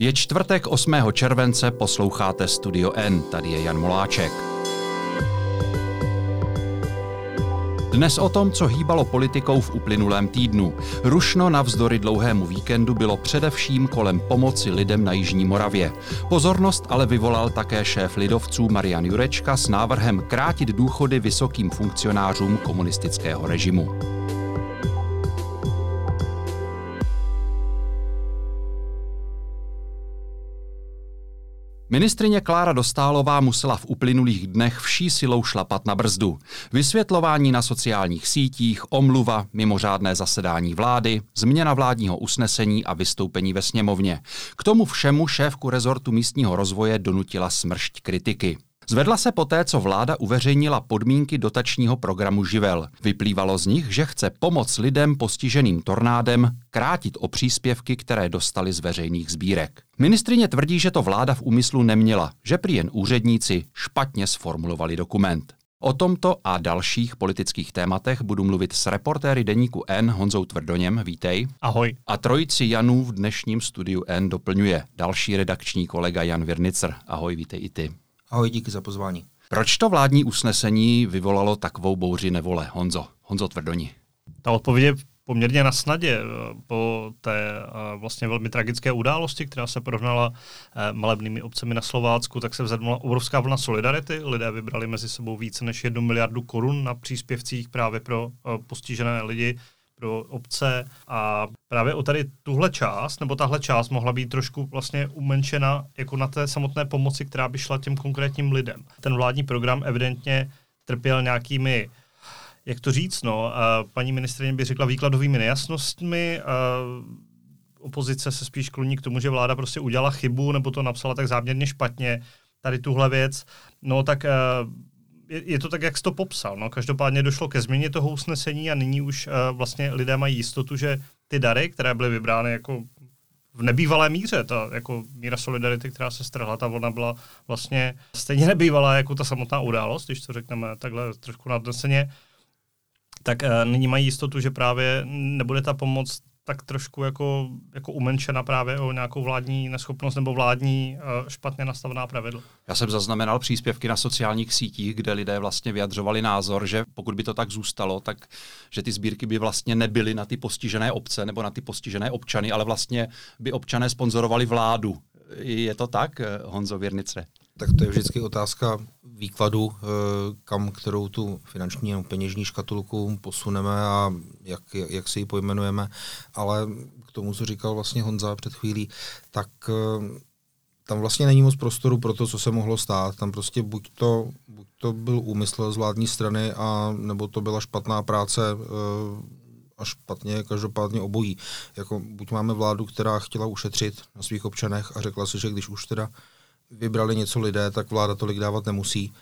Je čtvrtek 8. července, posloucháte Studio N, tady je Jan Moláček. Dnes o tom, co hýbalo politikou v uplynulém týdnu. Rušno navzdory dlouhému víkendu bylo především kolem pomoci lidem na Jižní Moravě. Pozornost ale vyvolal také šéf lidovců Marian Jurečka s návrhem krátit důchody vysokým funkcionářům komunistického režimu. Ministrině Klára Dostálová musela v uplynulých dnech vší silou šlapat na brzdu. Vysvětlování na sociálních sítích, omluva, mimořádné zasedání vlády, změna vládního usnesení a vystoupení ve sněmovně. K tomu všemu šéfku rezortu místního rozvoje donutila smršť kritiky. Zvedla se poté, co vláda uveřejnila podmínky dotačního programu Živel. Vyplývalo z nich, že chce pomoct lidem postiženým tornádem krátit o příspěvky, které dostali z veřejných sbírek. Ministrině tvrdí, že to vláda v úmyslu neměla, že prý jen úředníci špatně sformulovali dokument. O tomto a dalších politických tématech budu mluvit s reportéry deníku N Honzou Tvrdoněm, vítej. Ahoj. A trojici Janů v dnešním studiu N doplňuje další redakční kolega Jan Virnicer. Ahoj, vítej i ty. Ahoj, díky za pozvání. Proč to vládní usnesení vyvolalo takovou bouři nevole? Honzo, Honzo Tvrdoni. Ta odpověď je poměrně na snadě. Po té eh, vlastně velmi tragické události, která se porovnala eh, malebnými obcemi na Slovácku, tak se vzedmula obrovská vlna solidarity. Lidé vybrali mezi sebou více než jednu miliardu korun na příspěvcích právě pro eh, postižené lidi pro obce a právě o tady tuhle část, nebo tahle část mohla být trošku vlastně umenšena jako na té samotné pomoci, která by šla těm konkrétním lidem. Ten vládní program evidentně trpěl nějakými jak to říct, no, paní ministrině by řekla výkladovými nejasnostmi, opozice se spíš kloní k tomu, že vláda prostě udělala chybu, nebo to napsala tak záměrně špatně, tady tuhle věc, no tak je, je to tak, jak jsi to popsal. No. Každopádně došlo ke změně toho usnesení a nyní už uh, vlastně lidé mají jistotu, že ty dary, které byly vybrány jako v nebývalé míře, ta jako míra solidarity, která se strhla, ta vlna byla vlastně stejně nebývalá jako ta samotná událost, když to řekneme takhle trošku nadneseně, tak uh, nyní mají jistotu, že právě nebude ta pomoc tak trošku jako, jako umenšena právě o nějakou vládní neschopnost nebo vládní uh, špatně nastavená pravidla. Já jsem zaznamenal příspěvky na sociálních sítích, kde lidé vlastně vyjadřovali názor, že pokud by to tak zůstalo, tak že ty sbírky by vlastně nebyly na ty postižené obce nebo na ty postižené občany, ale vlastně by občané sponzorovali vládu. Je to tak, eh, Honzo Věrnice? Tak to je vždycky otázka výkladu, eh, kam kterou tu finanční peněžní škatulku posuneme a jak, jak si ji pojmenujeme. Ale k tomu, co říkal vlastně Honza před chvílí, tak eh, tam vlastně není moc prostoru pro to, co se mohlo stát. Tam prostě buď to, buď to byl úmysl z vládní strany, a nebo to byla špatná práce a špatně, každopádně obojí. Jako, buď máme vládu, která chtěla ušetřit na svých občanech a řekla si, že když už teda vybrali něco lidé, tak vláda tolik dávat nemusí.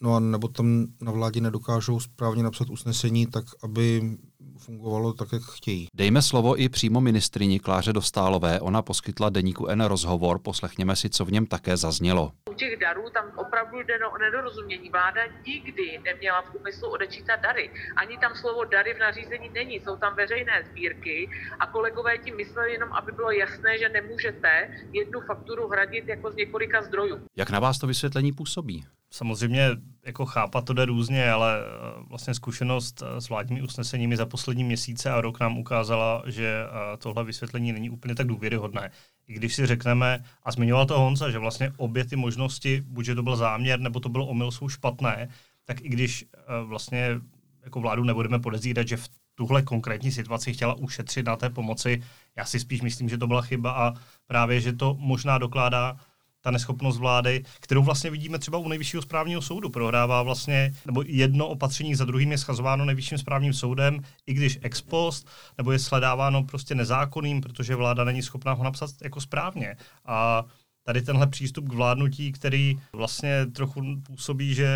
No a nebo tam na vládě nedokážou správně napsat usnesení tak, aby fungovalo tak, jak chtějí. Dejme slovo i přímo ministrině Kláře Dostálové. Ona poskytla deníku N rozhovor, poslechněme si, co v něm také zaznělo. U těch darů tam opravdu jde o nedorozumění. Vláda nikdy neměla v úmyslu odečítat dary. Ani tam slovo dary v nařízení není, jsou tam veřejné sbírky a kolegové tím mysleli jenom, aby bylo jasné, že nemůžete jednu fakturu hradit jako z několika zdrojů. Jak na vás to vysvětlení působí? Samozřejmě jako chápat to jde různě, ale eh, vlastně zkušenost eh, s vládními usneseními za poslední měsíce a rok nám ukázala, že eh, tohle vysvětlení není úplně tak důvěryhodné. I když si řekneme, a zmiňoval to Honza, že vlastně obě ty možnosti, buď to byl záměr, nebo to byl omyl, jsou špatné, tak i když vlastně jako vládu nebudeme podezírat, že v tuhle konkrétní situaci chtěla ušetřit na té pomoci, já si spíš myslím, že to byla chyba a právě, že to možná dokládá ta neschopnost vlády, kterou vlastně vidíme třeba u nejvyššího správního soudu. Prohrává vlastně, nebo jedno opatření za druhým je schazováno nejvyšším správním soudem, i když ex post, nebo je sledáváno prostě nezákonným, protože vláda není schopná ho napsat jako správně. A tady tenhle přístup k vládnutí, který vlastně trochu působí, že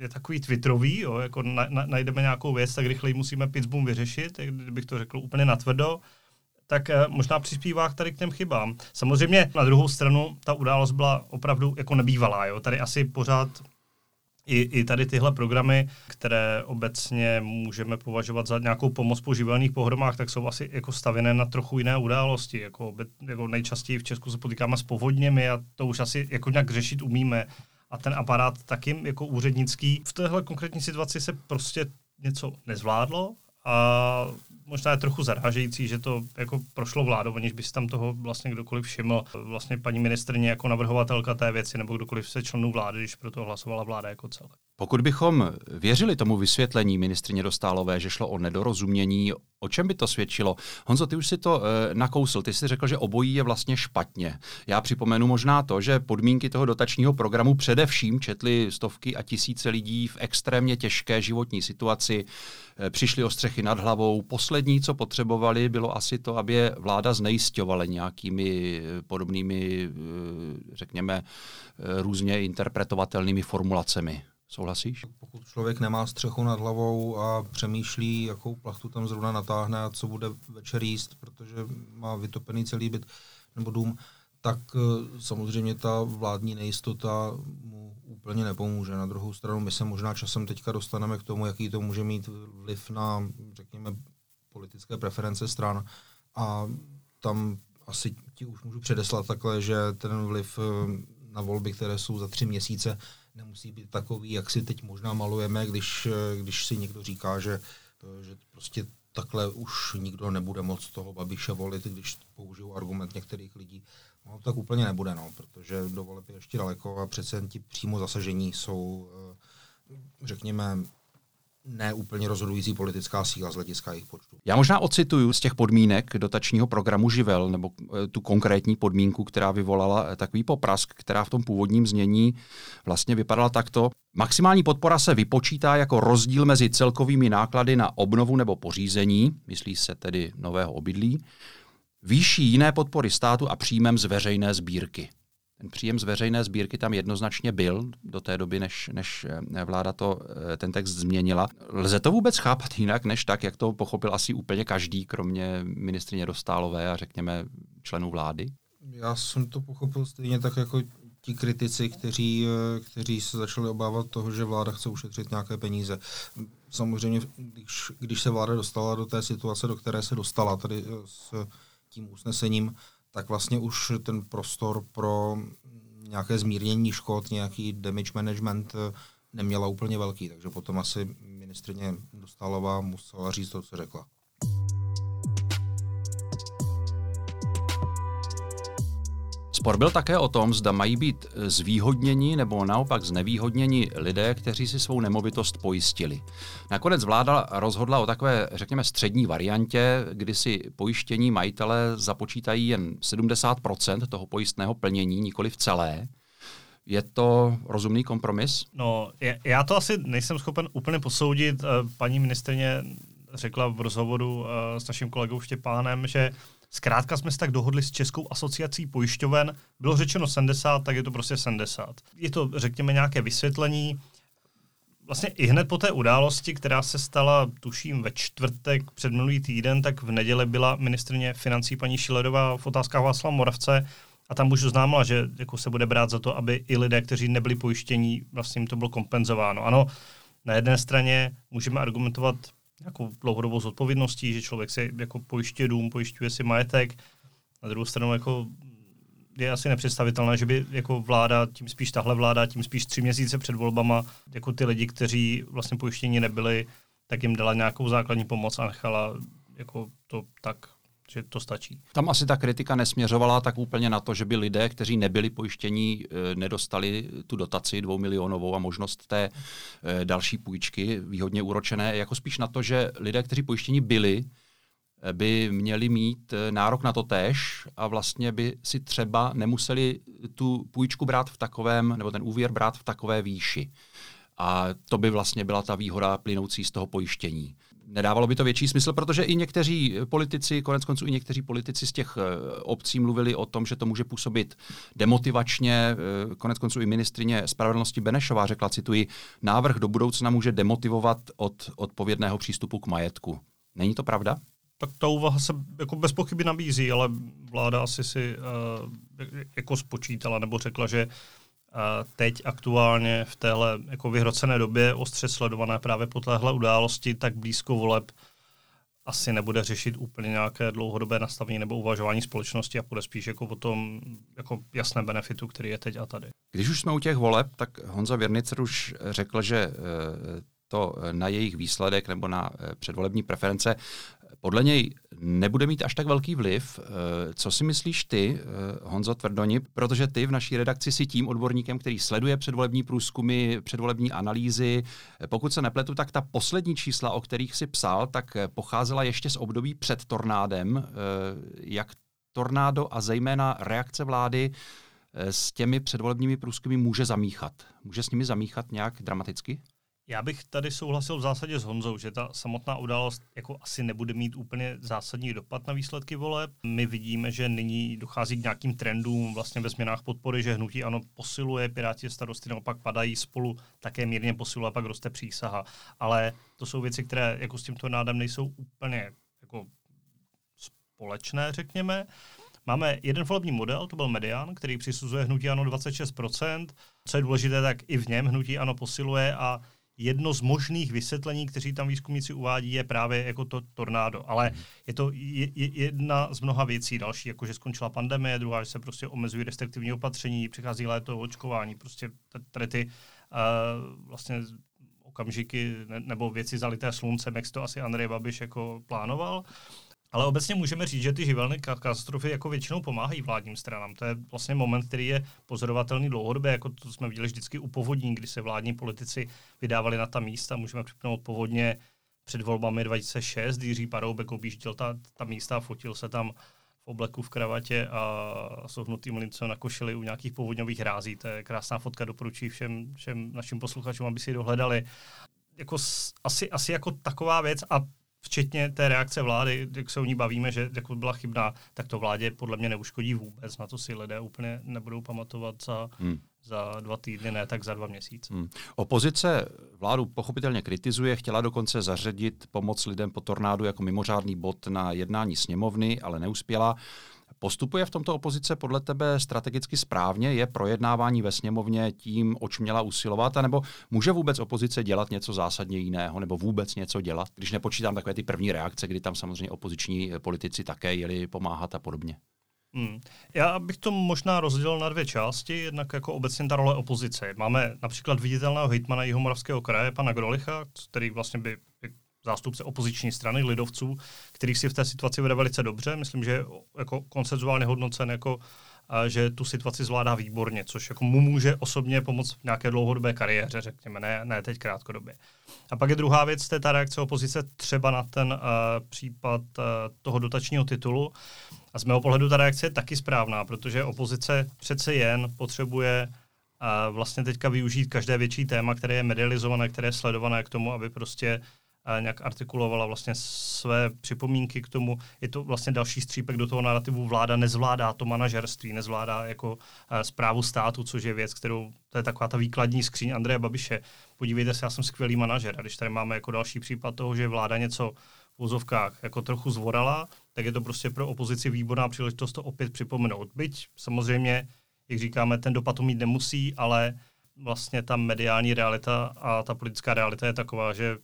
je takový twitterový, jo, jako na, na, najdeme nějakou věc, tak rychleji musíme Pittsburgh vyřešit, kdybych to řekl úplně natvrdo tak eh, možná přispívá tady k těm chybám. Samozřejmě na druhou stranu ta událost byla opravdu jako nebývalá. Jo? Tady asi pořád i, i tady tyhle programy, které obecně můžeme považovat za nějakou pomoc po živelných pohromách, tak jsou asi jako stavěné na trochu jiné události. Jako, jako nejčastěji v Česku se potýkáme s povodněmi a to už asi jako nějak řešit umíme. A ten aparát taky jako úřednický v téhle konkrétní situaci se prostě něco nezvládlo a možná je trochu zarážející, že to jako prošlo vládou, aniž by si tam toho vlastně kdokoliv všiml. Vlastně paní ministrně jako navrhovatelka té věci nebo kdokoliv se členů vlády, když pro to hlasovala vláda jako celé. Pokud bychom věřili tomu vysvětlení ministrině Dostálové, že šlo o nedorozumění, o čem by to svědčilo? Honzo, ty už si to e, nakousl, ty jsi řekl, že obojí je vlastně špatně. Já připomenu možná to, že podmínky toho dotačního programu především četly stovky a tisíce lidí v extrémně těžké životní situaci, e, přišli o střechy nad hlavou. Poslední, co potřebovali, bylo asi to, aby je vláda znejisťovala nějakými eh, podobnými, e, řekněme, různě interpretovatelnými formulacemi. Souhlasíš? Pokud člověk nemá střechu nad hlavou a přemýšlí, jakou plachtu tam zrovna natáhne a co bude večer jíst, protože má vytopený celý byt nebo dům, tak eh, samozřejmě ta vládní nejistota mu úplně nepomůže. Na druhou stranu my se možná časem teďka dostaneme k tomu, jaký to může mít vliv na, řekněme, politické preference stran a tam asi ti už můžu předeslat takhle, že ten vliv eh, na volby, které jsou za tři měsíce, nemusí být takový, jak si teď možná malujeme, když, když si někdo říká, že, že prostě takhle už nikdo nebude moc toho Babiše volit, když použiju argument některých lidí. No, tak úplně nebude, no, protože do voleb je ještě daleko a přece jen ti přímo zasažení jsou, eh, řekněme, ne úplně rozhodující politická síla z hlediska jejich počtu. Já možná ocituju z těch podmínek dotačního programu Živel, nebo eh, tu konkrétní podmínku, která vyvolala eh, takový poprask, která v tom původním znění vlastně vypadala takto. Maximální podpora se vypočítá jako rozdíl mezi celkovými náklady na obnovu nebo pořízení, myslí se tedy nového obydlí, výší jiné podpory státu a příjmem z veřejné sbírky. Ten příjem z veřejné sbírky tam jednoznačně byl do té doby, než, než eh, vláda to, eh, ten text změnila. Lze to vůbec chápat jinak, než tak, jak to pochopil asi úplně každý, kromě ministrině Dostálové a řekněme členů vlády? Já jsem to pochopil stejně tak jako ti kritici, kteří, eh, kteří se začali obávat toho, že vláda chce ušetřit nějaké peníze. Samozřejmě, když, když se vláda dostala do té situace, do které se dostala, tady s tím usnesením, tak vlastně už ten prostor pro nějaké zmírnění škod, nějaký damage management eh, neměla úplně velký, takže potom asi ministrině Dostálová musela říct to, co řekla. Spor byl také o tom, zda mají být zvýhodněni nebo naopak znevýhodněni lidé, kteří si svou nemovitost pojistili. Nakonec vláda rozhodla o takové, řekněme, střední variantě, kdy si pojištění majitele započítají jen 70% toho pojistného plnění, nikoli v celé. Je to rozumný kompromis? No, já to asi nejsem schopen úplně posoudit. Eh, paní ministrině řekla v rozhovoru eh, s naším kolegou Štěpánem, že Zkrátka jsme se tak dohodli s Českou asociací pojišťoven. Bylo řečeno 70, tak je to prostě 70. Je to, řekněme, nějaké vysvětlení. Vlastně i hned po té události, která se stala, tuším, ve čtvrtek před minulý týden, tak v neděli byla ministrně financí paní Šilerová v otázkách Václava Moravce a tam už oznámila, že jako se bude brát za to, aby i lidé, kteří nebyli pojištění, vlastně jim to bylo kompenzováno. Ano, na jedné straně můžeme argumentovat jako dlouhodobou zodpovědností, že člověk si jako pojišťuje dům, pojišťuje si majetek. Na druhou stranu jako je asi nepředstavitelné, že by jako vláda, tím spíš tahle vláda, tím spíš tři měsíce před volbama, jako ty lidi, kteří vlastně pojištění nebyli, tak jim dala nějakou základní pomoc a nechala jako to tak že to stačí. Tam asi ta kritika nesměřovala tak úplně na to, že by lidé, kteří nebyli pojištění, eh, nedostali tu dotaci dvou milionovou a možnost té eh, další půjčky výhodně úročené, jako spíš na to, že lidé, kteří pojištění byli, eh, by měli mít nárok na to též a vlastně by si třeba nemuseli tu půjčku brát v takovém, nebo ten úvěr brát v takové výši. A to by vlastně byla ta výhoda plynoucí z toho pojištění nedávalo by to větší smysl, protože i někteří politici, konec konců i někteří politici z těch eh, obcí mluvili o tom, že to může působit demotivačně. Eh, konec konců i ministrině spravedlnosti Benešová řekla, cituji, návrh do budoucna může demotivovat od odpovědného přístupu k majetku. Není to pravda? Tak ta úvaha se jako bez pochyby nabízí, ale vláda asi si uh, jako spočítala nebo řekla, že teď aktuálně v téhle jako vyhrocené době ostře sledované právě po téhle události, tak blízko voleb asi nebude řešit úplně nějaké dlouhodobé nastavení nebo uvažování společnosti a bude spíš jako o tom jako jasné benefitu, který je teď a tady. Když už jsme u těch voleb, tak Honza Věrnicer už řekl, že eh, to na jejich výsledek nebo na eh, předvolební preference podle něj nebude mít až tak velký vliv. Eh, co si myslíš ty, eh, Honzo Tvrdoni, protože ty v naší redakci si tím odborníkem, který sleduje předvolební průzkumy, předvolební analýzy. Eh, pokud se nepletu, tak ta poslední čísla, o kterých si psal, tak pocházela ještě z období před tornádem. Jak tornádo a zejména reakce vlády s těmi předvolebními průzkumy může zamíchat? Může s nimi zamíchat nějak dramaticky? Já bych tady souhlasil v zásadě s Honzou, že ta samotná událost jako asi nebude mít úplně zásadní dopad na výsledky voleb. My vidíme, že nyní dochází k nějakým trendům vlastně ve změnách podpory, že hnutí ano posiluje, Piráti starosty naopak padají spolu, také mírně posiluje a pak roste přísaha. Ale to jsou věci, které jako s tímto nádem nejsou úplně jako společné, řekněme. Máme jeden volební model, to byl Median, který přisuzuje hnutí ano 26%. Co je důležité, tak i v něm hnutí ano posiluje a jedno z možných vysvětlení, kteří tam výzkumníci uvádí, je právě jako to tornádo. Ale mhm. je to jedna z mnoha věcí další, jako že skončila pandemie, druhá, že se prostě omezují restriktivní opatření, přichází léto, očkování, prostě tady ty uh, vlastně okamžiky ne, nebo věci zalité sluncem, jak to asi Andrej Babiš jako plánoval. Ale obecně můžeme říct, že ty živelné katastrofy jako většinou pomáhají vládním stranám. To je vlastně moment, který je pozorovatelný dlouhodobě, jako to jsme viděli vždycky u povodní, kdy se vládní politici vydávali na ta místa. Můžeme připomenout povodně před volbami 2006, kdy Jiří Paroubek objížděl ta, ta místa, fotil se tam v obleku, v kravatě a sohnutým lincem na košili u nějakých povodňových rází. To je krásná fotka, doporučuji všem, všem našim posluchačům, aby si ji dohledali. Jako, asi, asi jako taková věc a včetně té reakce vlády, jak se o ní bavíme, že jako byla chybná, tak to vládě podle mě neuškodí vůbec. Na to si lidé úplně nebudou pamatovat za, hmm. za dva týdny, ne tak za dva měsíce. Hmm. Opozice vládu pochopitelně kritizuje, chtěla dokonce zařadit pomoc lidem po tornádu jako mimořádný bod na jednání sněmovny, ale neuspěla. Postupuje v tomto opozice podle tebe strategicky správně? Je projednávání ve sněmovně tím, oč měla usilovat? A nebo může vůbec opozice dělat něco zásadně jiného, nebo vůbec něco dělat? Když nepočítám takové ty první reakce, kdy tam samozřejmě opoziční politici také jeli pomáhat a podobně. Hmm. Já bych to možná rozdělil na dvě části, jednak jako obecně ta role opozice. Máme například viditelného hejtmana Jihomoravského kraje, pana Grolicha, který vlastně by zástupce opoziční strany lidovců, který si v té situaci vede velice dobře. Myslím, že je jako konsenzuálně hodnocen jako že tu situaci zvládá výborně, což jako mu může osobně pomoct v nějaké dlouhodobé kariéře, řekněme, ne, ne teď krátkodobě. A pak je druhá věc, to je ta reakce opozice třeba na ten uh, případ uh, toho dotačního titulu. A z mého pohledu ta reakce je taky správná, protože opozice přece jen potřebuje uh, vlastně teďka využít každé větší téma, které je medializované, které je sledované k tomu, aby prostě nějak artikulovala vlastně své připomínky k tomu. Je to vlastně další střípek do toho narrativu. Vláda nezvládá to manažerství, nezvládá jako zprávu státu, což je věc, kterou, to je taková ta výkladní skříň Andreje Babiše. Podívejte se, já jsem skvělý manažer. A když tady máme jako další případ toho, že vláda něco v úzovkách jako trochu zvorala, tak je to prostě pro opozici výborná příležitost to opět připomenout. Byť samozřejmě, jak říkáme, ten dopad to mít nemusí, ale vlastně ta mediální realita a ta politická realita je taková, že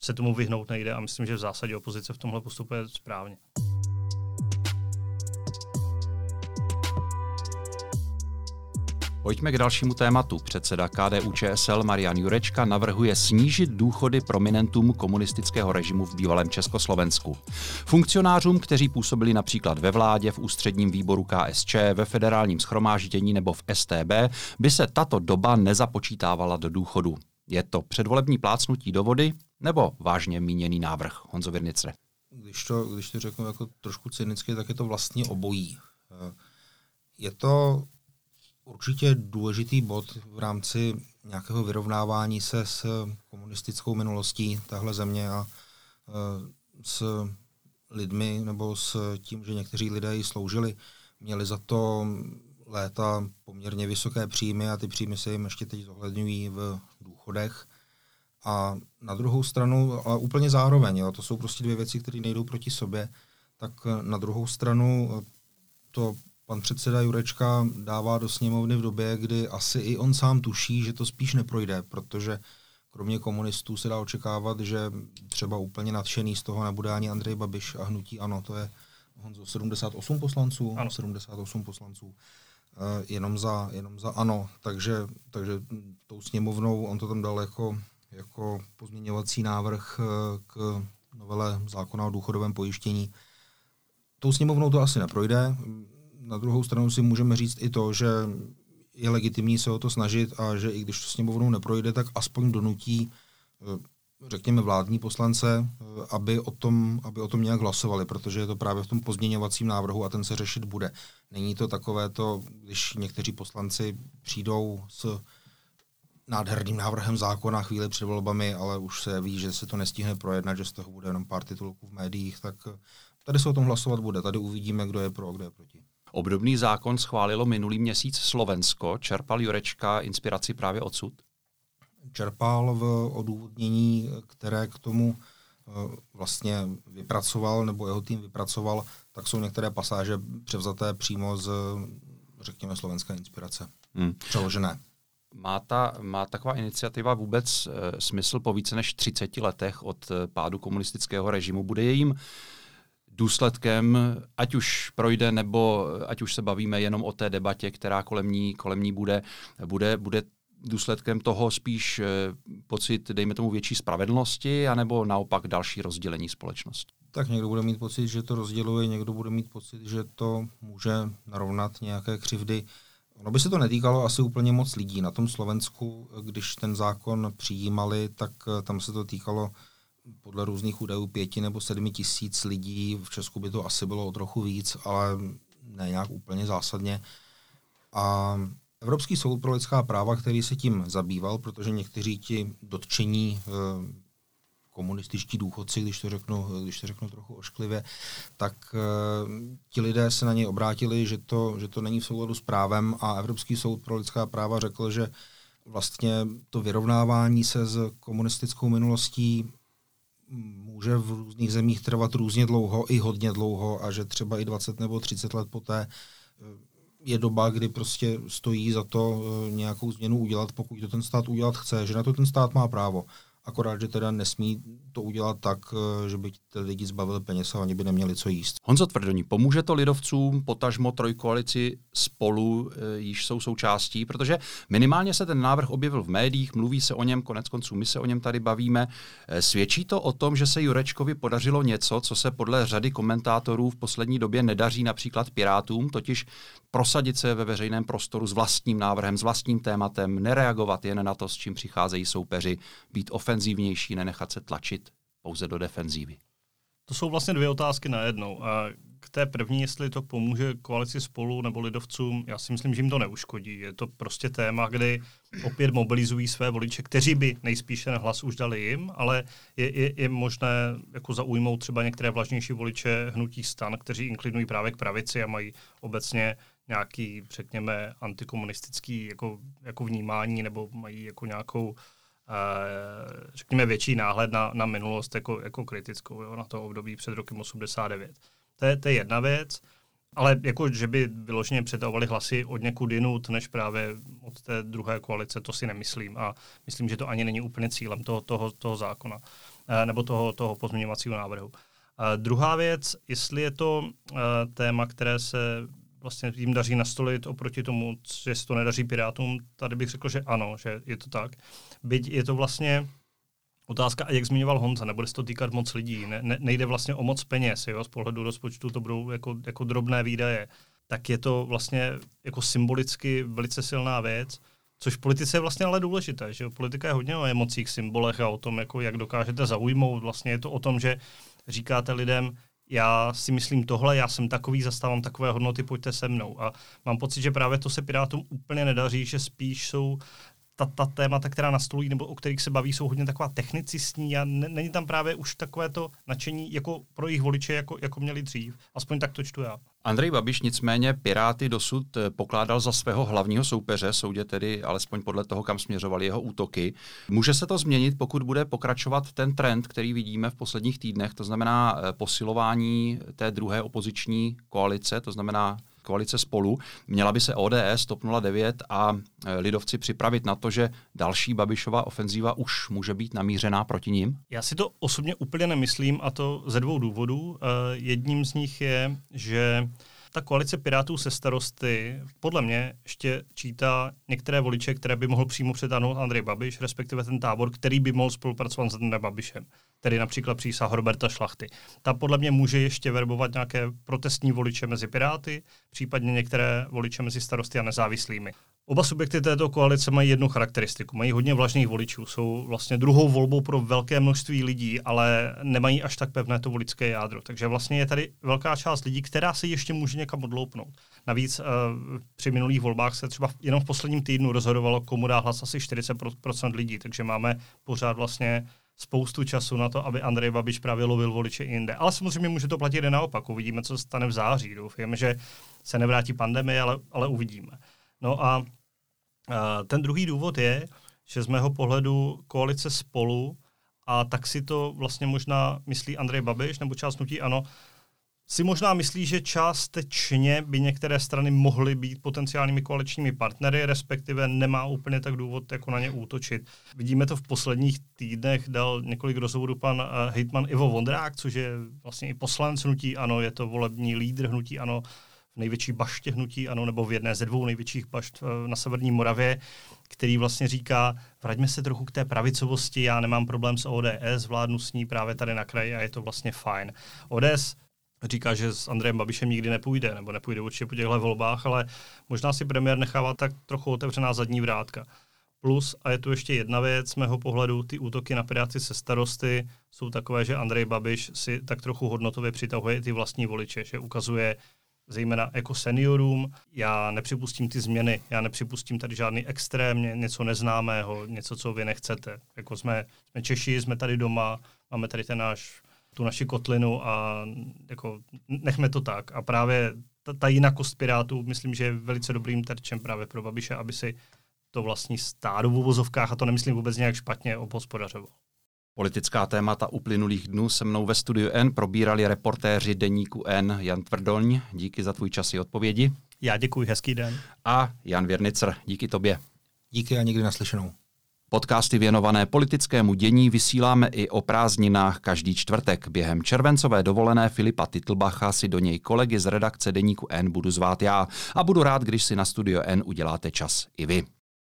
se tomu vyhnout nejde a myslím, že v zásadě opozice v tomhle postupuje správně. Pojďme k dalšímu tématu. Předseda KDU ČSL Marian Jurečka navrhuje snížit důchody prominentům komunistického režimu v bývalém Československu. Funkcionářům, kteří působili například ve vládě, v ústředním výboru KSČ, ve federálním schromáždění nebo v STB, by se tato doba nezapočítávala do důchodu. Je to předvolební plácnutí do vody nebo vážně míněný návrh Honzo Virnice? Když to, když to řeknu jako trošku cynicky, tak je to vlastně obojí. Je to určitě důležitý bod v rámci nějakého vyrovnávání se s komunistickou minulostí tahle země a s lidmi nebo s tím, že někteří lidé ji sloužili, měli za to léta poměrně vysoké příjmy a ty příjmy se jim ještě teď zohledňují v důchodech. A na druhou stranu, ale úplně zároveň, jo, to jsou prostě dvě věci, které nejdou proti sobě, tak na druhou stranu to pan předseda Jurečka dává do sněmovny v době, kdy asi i on sám tuší, že to spíš neprojde, protože kromě komunistů se dá očekávat, že třeba úplně nadšený z toho nebude ani Andrej Babiš a hnutí ano, to je Honzo, 78 poslanců, ano. 78 poslanců, uh, jenom, za, jenom za ano, takže, takže tou sněmovnou on to tam dal jako, jako pozměňovací návrh uh, k novele zákona o důchodovém pojištění. Tou sněmovnou to asi neprojde. Na druhou stranu si můžeme říct i to, že je legitimní se o to snažit a že i když to sněmovnou neprojde, tak aspoň donutí uh, řekněme, vládní poslance, eh, aby o, tom, aby o tom nějak hlasovali, protože je to právě v tom pozměňovacím návrhu a ten se řešit bude. Není to takové to, když někteří poslanci přijdou s nádherným návrhem zákona chvíli před volbami, ale už se ví, že se to nestihne projednat, že z toho bude jenom pár titulků v médiích, tak eh, tady se o tom hlasovat bude. Tady uvidíme, kdo je pro a kdo je proti. Obdobný zákon schválilo minulý měsíc Slovensko. Čerpal Jurečka inspiraci právě odsud? čerpal v odůvodnění, které k tomu eh, vlastně vypracoval, nebo jeho tým vypracoval, tak jsou některé pasáže převzaté přímo z, řekněme, slovenské inspirace. Hmm. Přeložené. Má, ta, má taková iniciativa vůbec e, smysl po více než 30 letech od e, pádu komunistického režimu? Bude jejím důsledkem, ať už projde, nebo ať už se bavíme jenom o té debatě, která kolem ní, kolem ní bude, bude, bude důsledkem toho spíš eh, pocit, dejme tomu, větší spravedlnosti, anebo naopak další rozdělení společnosti? Tak někdo bude mít pocit, že to rozděluje, někdo bude mít pocit, že to může narovnat nějaké křivdy. Ono by se to netýkalo asi úplně moc lidí. Na tom Slovensku, když ten zákon přijímali, tak eh, tam se to týkalo podle různých údajů pěti nebo sedmi tisíc lidí. V Česku by to asi bylo o trochu víc, ale ne nějak úplně zásadně. A Evropský soud pro lidská práva, který se tím zabýval, protože někteří ti dotčení eh, komunističtí důchodci, když to řeknu, když to řeknu trochu ošklivě, tak uh, ti lidé se na něj obrátili, že to, že to není v souladu s právem a Evropský soud pro lidská práva řekl, že vlastně to vyrovnávání se s komunistickou minulostí může v různých zemích trvat různě dlouho, i hodně dlouho a že třeba i 20 nebo 30 let poté eh, je doba, kdy prostě stojí za to eh, nějakou změnu udělat, pokud to ten stát udělat chce, že na to ten stát má právo akorát, že teda nesmí to udělat tak, eh, že by ty lidi zbavili peněz a oni by neměli co jíst. Honzo Tvrdoní, pomůže to lidovcům, potažmo trojkoalici spolu, e, již jsou součástí, protože minimálně se ten návrh objevil v médiích, mluví se o něm, konec konců my se o něm tady bavíme. E, svědčí to o tom, že se Jurečkovi podařilo něco, co se podle řady komentátorů v poslední době nedaří například Pirátům, totiž prosadit se ve veřejném prostoru s vlastním návrhem, s vlastním tématem, nereagovat jen na to, s čím přicházejí soupeři, být ofenzivnější, nenechat se tlačit pouze do defenzívy. To jsou vlastně dvě otázky na jednou. A k té první, jestli to pomůže koalici spolu nebo lidovcům, já si myslím, že jim to neuškodí. Je to prostě téma, kdy opět mobilizují své voliče, kteří by nejspíše ten hlas už dali jim, ale je, je, je možné jako zaujmout třeba některé vlažnější voliče hnutí stan, kteří inklinují právě k pravici a mají obecně nějaký, řekněme, antikomunistický jako, jako vnímání nebo mají jako nějakou Eh, řekněme, větší náhled na, na minulost jako, jako kritickou, jo, na to období před rokem 89. To je, to je jedna věc, ale jako, že by vyloženě přetavovali hlasy od někud jinut, než právě od té druhé koalice, to si nemyslím. A myslím, že to ani není úplně cílem toho, toho, toho zákona eh, nebo toho, toho pozměňovacího návrhu. A druhá věc, jestli je to eh, téma, které se vlastně jim daří nastolit oproti tomu, že se to nedaří Pirátům, tady bych řekl, že ano, že je to tak. Byť je to vlastně otázka, a jak zmiňoval Honza, nebude se to týkat moc lidí, ne, ne, nejde vlastně o moc peněz, jo, z pohledu rozpočtu to budou jako, jako drobné výdaje, tak je to vlastně jako symbolicky velice silná věc, což v politice je vlastně ale důležité, že politika je hodně o emocích, symbolech a o tom, jako jak dokážete zaujmout, vlastně je to o tom, že říkáte lidem, já si myslím tohle, já jsem takový, zastávám takové hodnoty, pojďte se mnou. A mám pocit, že právě to se Pirátům úplně nedaří, že spíš jsou ta, ta témata, která nastolují nebo o kterých se baví, jsou hodně taková technicistní a ne, není tam právě už takové to nadšení jako pro jejich voliče, jako, jako měli dřív. Aspoň tak to čtu já. Andrej Babiš nicméně Piráty dosud eh, pokládal za svého hlavního soupeře, soudě tedy alespoň podle toho, kam směřovaly jeho útoky. Může se to změnit, pokud bude pokračovat ten trend, který vidíme v posledních týdnech, to znamená eh, posilování té druhé opoziční koalice, to znamená koalice spolu. Měla by se ODS, TOP 09 a e, lidovci připravit na to, že další Babišova ofenzíva už může být namířená proti ním? Já si to osobně úplně nemyslím a to ze dvou důvodů. Jedním z nich je, že ta koalice Pirátů se starosty podle mě ještě čítá některé voliče, které by mohl přímo předáhnout Andrej Babiš, respektive ten tábor, který by mohl spolupracovat s Andrejem Babišem, tedy například přísah Roberta Šlachty. Ta podle mě může ještě verbovat nějaké protestní voliče mezi Piráty, případně některé voliče mezi starosty a nezávislými. Oba subjekty této koalice mají jednu charakteristiku. Mají hodně vlažných voličů, jsou vlastně druhou volbou pro velké množství lidí, ale nemají až tak pevné to voličské jádro. Takže vlastně je tady velká část lidí, která se ještě může někam odloupnout. Navíc uh, při minulých volbách se třeba jenom v posledním týdnu rozhodovalo, komu dá hlas asi 40% lidí, takže máme pořád vlastně spoustu času na to, aby Andrej Babiš právě lovil voliče i jinde. Ale samozřejmě může to platit i naopak. Uvidíme, co se stane v září. Doufujeme, že se nevrátí pandemie, ale, ale uvidíme. No a ten druhý důvod je, že z mého pohledu koalice spolu, a tak si to vlastně možná myslí Andrej Babiš nebo část nutí ano, si možná myslí, že částečně by některé strany mohly být potenciálními koaličními partnery, respektive nemá úplně tak důvod jako na ně útočit. Vidíme to v posledních týdnech, dal několik rozhovorů pan uh, hejtman Ivo Vondrák, což je vlastně i poslanec hnutí ANO, je to volební lídr hnutí ANO, největší baště hnutí, ano, nebo v jedné ze dvou největších bašt eh, na Severní Moravě, který vlastně říká, vraťme se trochu k té pravicovosti, já nemám problém s ODS, vládnu s ní právě tady na kraji a je to vlastně fajn. ODS říká, že s Andrejem Babišem nikdy nepůjde, nebo nepůjde určitě po těchto volbách, ale možná si premiér nechává tak trochu otevřená zadní vrátka. Plus, a je tu ještě jedna věc z mého pohledu, ty útoky na Piráty se starosty jsou takové, že Andrej Babiš si tak trochu hodnotově přitahuje ty vlastní voliče, že ukazuje, zejména jako seniorům. Já nepřipustím ty změny, já nepřipustím tady žádný extrém, něco neznámého, něco, co vy nechcete. Jako jsme, jsme Češi, jsme tady doma, máme tady ten náš, tu naši kotlinu a jako nechme to tak. A právě ta, ta jinakost Pirátů, myslím, že je velice dobrým terčem právě pro Babiše, aby si to vlastní stádu v uvozovkách, a to nemyslím vůbec nějak špatně, obhospodařoval. Politická témata uplynulých dnů se mnou ve studiu N probírali reportéři deníku N Jan Tvrdoň. Díky za tvůj čas i odpovědi. Já děkuji, hezký den. A Jan Věrnicer, díky tobě. Díky a někdy naslyšenou. Podcasty věnované politickému dění vysíláme i o prázdninách každý čtvrtek. Během červencové dovolené Filipa Titlbacha si do něj kolegy z redakce Deníku N budu zvát já a budu rád, když si na Studio N uděláte čas i vy.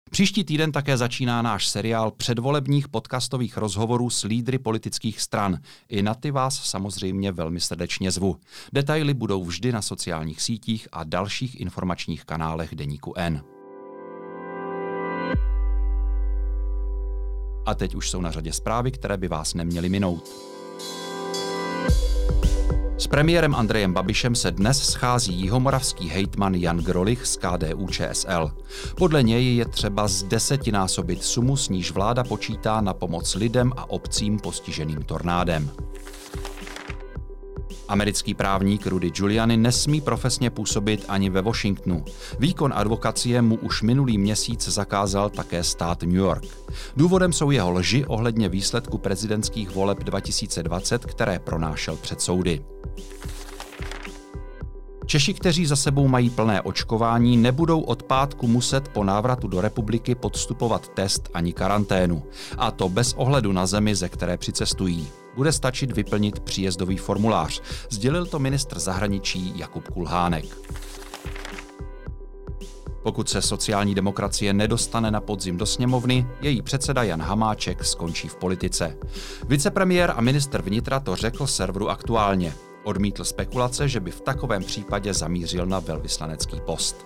Příští týden také začíná náš seriál předvolebních podcastových rozhovorů s lídry politických stran. I na ty vás samozřejmě velmi srdečně zvu. Detaily budou vždy na sociálních sítích a dalších informačních kanálech Deníku N. A teď už jsou na řadě zprávy, které by vás neměly minout. Premiérem Andrejem Babišem se dnes schází jihomoravský hejtman Jan Grolich z KDU ČSL. Podle něj je třeba z desetinásobit sumu, s níž vláda počítá na pomoc lidem a obcím postiženým tornádem. Americký právník Rudy Giuliani nesmí profesně působit ani ve Washingtonu. Výkon advokacie mu už minulý měsíc zakázal také stát New York. Důvodem jsou jeho lži ohledně výsledku prezidentských voleb 2020, které pronášel před soudy. Češi, kteří za sebou mají plné očkování, nebudou od pátku muset po návratu do republiky podstupovat test ani karanténu. A to bez ohledu na zemi, ze které přicestují. Bude stačit vyplnit příjezdový formulář, sdělil to ministr zahraničí Jakub Kulhánek. Pokud se sociální demokracie nedostane na podzim do sněmovny, její předseda Jan Hamáček skončí v politice. Vicepremiér a minister vnitra to řekl serveru aktuálně. Odmítl spekulace, že by v takovém případě zamířil na velvyslanecký post.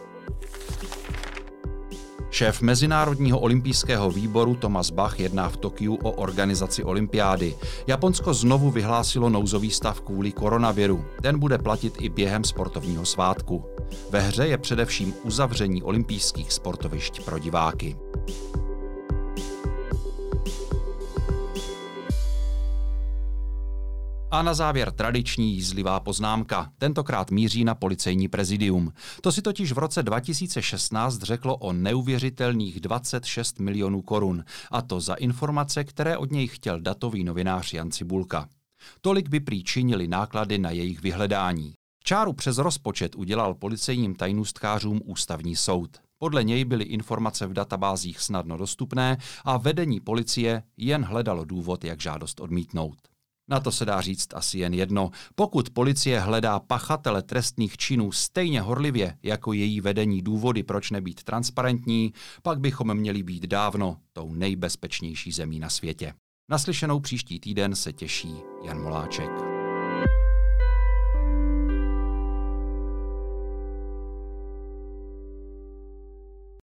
Šéf Mezinárodního olympijského výboru Thomas Bach jedná v Tokiu o organizaci olympiády. Japonsko znovu vyhlásilo nouzový stav kvůli koronaviru. Ten bude platit i během sportovního svátku. Ve hře je především uzavření olympijských sportovišť pro diváky. A na závěr tradiční jízlivá poznámka. Tentokrát míří na policejní prezidium. To si totiž v roce 2016 řeklo o neuvěřitelných 26 milionů korun. A to za informace, které od něj chtěl datový novinář Jan Cibulka. Tolik by prý činili náklady na jejich vyhledání. Čáru přes rozpočet udělal policejním tajnůstkářům ústavní soud. Podle něj byly informace v databázích snadno dostupné a vedení policie jen hledalo důvod, jak žádost odmítnout. Na to se dá říct asi jen jedno. Pokud policie hledá pachatele trestných činů stejně horlivě jako její vedení důvody, proč nebýt transparentní, pak bychom měli být dávno tou nejbezpečnější zemí na světě. Naslyšenou příští týden se těší Jan Moláček.